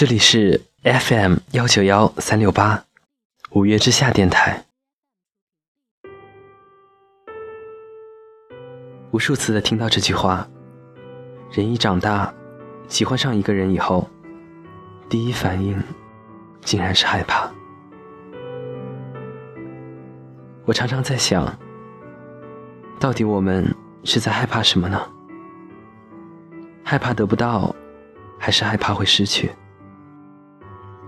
这里是 FM 幺九幺三六八，五月之下电台。无数次的听到这句话，人一长大，喜欢上一个人以后，第一反应竟然是害怕。我常常在想，到底我们是在害怕什么呢？害怕得不到，还是害怕会失去？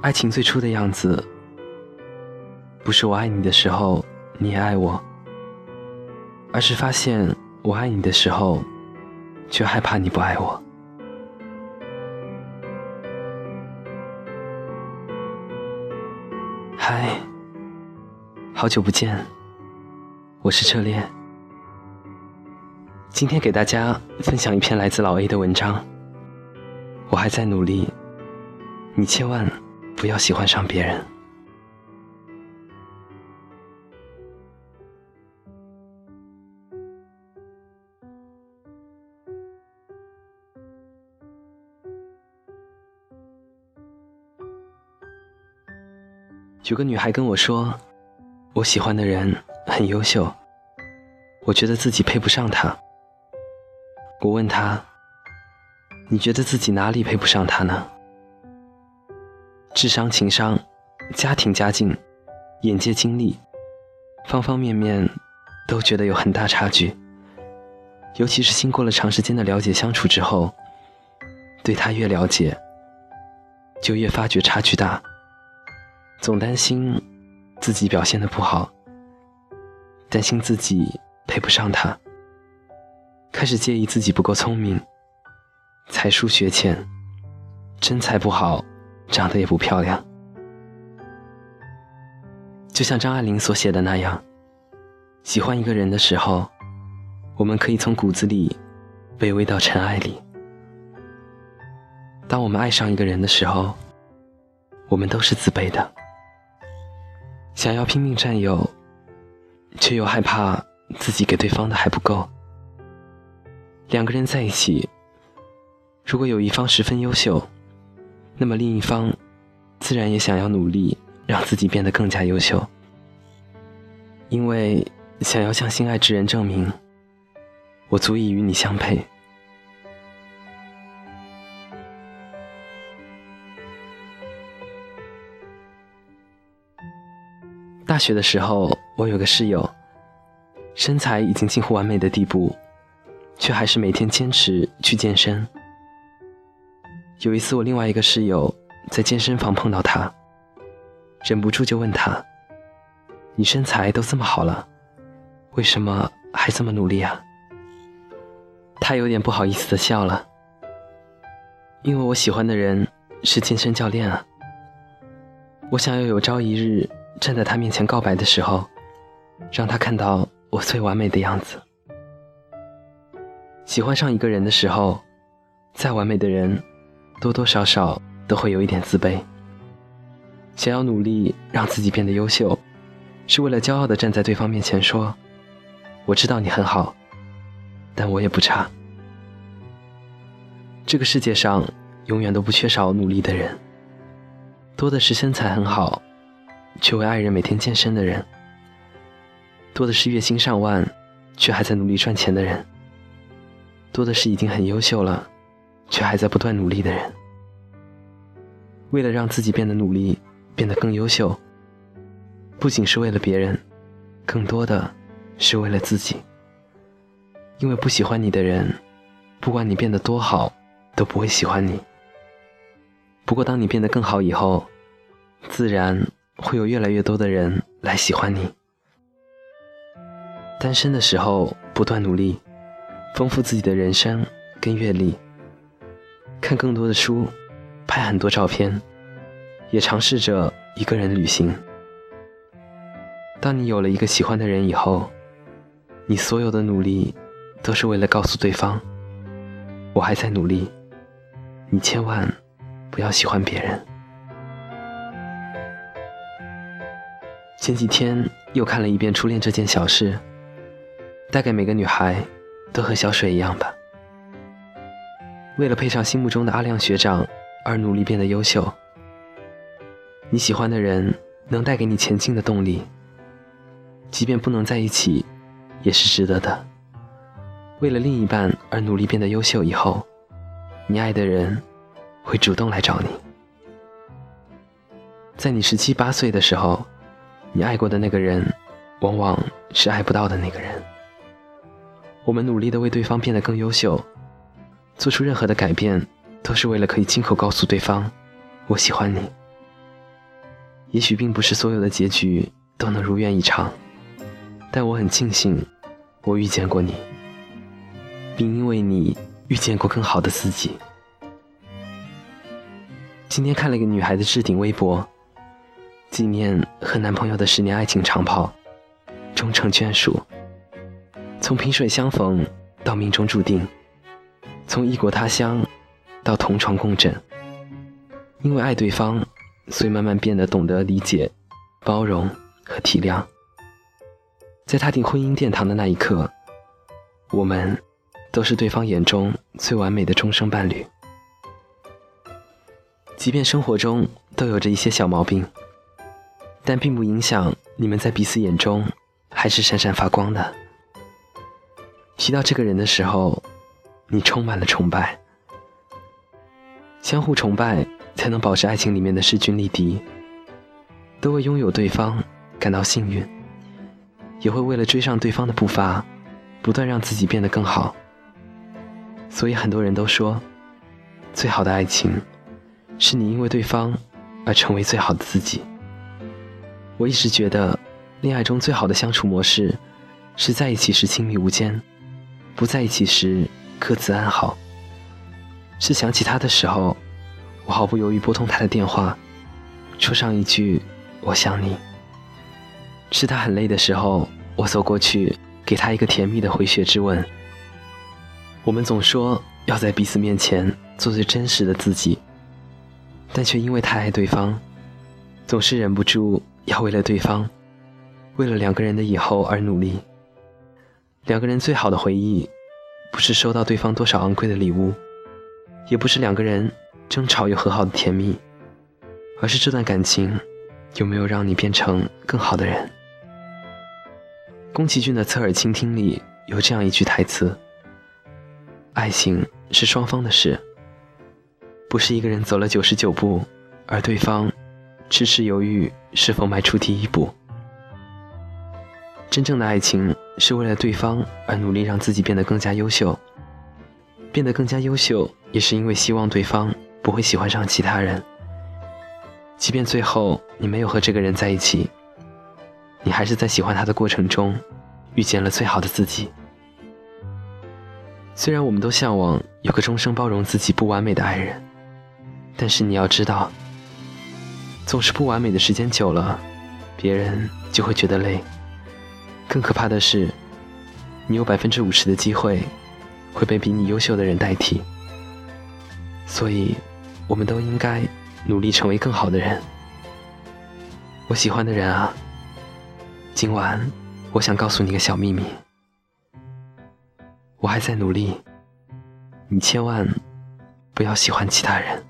爱情最初的样子，不是我爱你的时候你也爱我，而是发现我爱你的时候，却害怕你不爱我。嗨，好久不见，我是车恋。今天给大家分享一篇来自老 A 的文章。我还在努力，你千万。不要喜欢上别人。有个女孩跟我说，我喜欢的人很优秀，我觉得自己配不上他。我问她，你觉得自己哪里配不上他呢？智商、情商、家庭家境、眼界经历，方方面面都觉得有很大差距。尤其是经过了长时间的了解相处之后，对他越了解，就越发觉差距大。总担心自己表现的不好，担心自己配不上他，开始介意自己不够聪明，才疏学浅，身材不好。长得也不漂亮，就像张爱玲所写的那样，喜欢一个人的时候，我们可以从骨子里卑微到尘埃里；当我们爱上一个人的时候，我们都是自卑的，想要拼命占有，却又害怕自己给对方的还不够。两个人在一起，如果有一方十分优秀，那么另一方，自然也想要努力让自己变得更加优秀，因为想要向心爱之人证明，我足以与你相配。大学的时候，我有个室友，身材已经近乎完美的地步，却还是每天坚持去健身。有一次，我另外一个室友在健身房碰到他，忍不住就问他：“你身材都这么好了，为什么还这么努力啊？”他有点不好意思的笑了，因为我喜欢的人是健身教练啊。我想要有朝一日站在他面前告白的时候，让他看到我最完美的样子。喜欢上一个人的时候，再完美的人。多多少少都会有一点自卑，想要努力让自己变得优秀，是为了骄傲的站在对方面前说：“我知道你很好，但我也不差。”这个世界上永远都不缺少努力的人，多的是身材很好，却为爱人每天健身的人；多的是月薪上万，却还在努力赚钱的人；多的是已经很优秀了。却还在不断努力的人，为了让自己变得努力，变得更优秀，不仅是为了别人，更多的是为了自己。因为不喜欢你的人，不管你变得多好，都不会喜欢你。不过，当你变得更好以后，自然会有越来越多的人来喜欢你。单身的时候，不断努力，丰富自己的人生跟阅历。看更多的书，拍很多照片，也尝试着一个人旅行。当你有了一个喜欢的人以后，你所有的努力都是为了告诉对方，我还在努力。你千万不要喜欢别人。前几天又看了一遍《初恋这件小事》，大概每个女孩都和小水一样吧。为了配上心目中的阿亮学长而努力变得优秀，你喜欢的人能带给你前进的动力，即便不能在一起，也是值得的。为了另一半而努力变得优秀，以后，你爱的人会主动来找你。在你十七八岁的时候，你爱过的那个人，往往是爱不到的那个人。我们努力的为对方变得更优秀，做出任何的改变，都是为了可以亲口告诉对方：“我喜欢你。”也许并不是所有的结局都能如愿以偿，但我很庆幸，我遇见过你。并因为你遇见过更好的自己。今天看了一个女孩的置顶微博，纪念和男朋友的十年爱情长跑，终成眷属。从萍水相逢到命中注定，从异国他乡到同床共枕。因为爱对方，所以慢慢变得懂得理解、包容和体谅。在踏进婚姻殿堂的那一刻，我们。都是对方眼中最完美的终生伴侣，即便生活中都有着一些小毛病，但并不影响你们在彼此眼中还是闪闪发光的。提到这个人的时候，你充满了崇拜，相互崇拜才能保持爱情里面的势均力敌，都为拥有对方感到幸运，也会为了追上对方的步伐，不断让自己变得更好。所以很多人都说，最好的爱情，是你因为对方而成为最好的自己。我一直觉得，恋爱中最好的相处模式，是在一起时亲密无间，不在一起时各自安好。是想起他的时候，我毫不犹豫拨通他的电话，说上一句“我想你”。是他很累的时候，我走过去给他一个甜蜜的回血之吻。我们总说要在彼此面前做最真实的自己，但却因为太爱对方，总是忍不住要为了对方，为了两个人的以后而努力。两个人最好的回忆，不是收到对方多少昂贵的礼物，也不是两个人争吵又和好的甜蜜，而是这段感情有没有让你变成更好的人。宫崎骏的《侧耳倾听》里有这样一句台词。爱情是双方的事，不是一个人走了九十九步，而对方迟迟犹豫是否迈出第一步。真正的爱情是为了对方而努力让自己变得更加优秀，变得更加优秀也是因为希望对方不会喜欢上其他人。即便最后你没有和这个人在一起，你还是在喜欢他的过程中遇见了最好的自己。虽然我们都向往有个终生包容自己不完美的爱人，但是你要知道，总是不完美的时间久了，别人就会觉得累。更可怕的是，你有百分之五十的机会会被比你优秀的人代替。所以，我们都应该努力成为更好的人。我喜欢的人啊，今晚我想告诉你个小秘密。我还在努力，你千万不要喜欢其他人。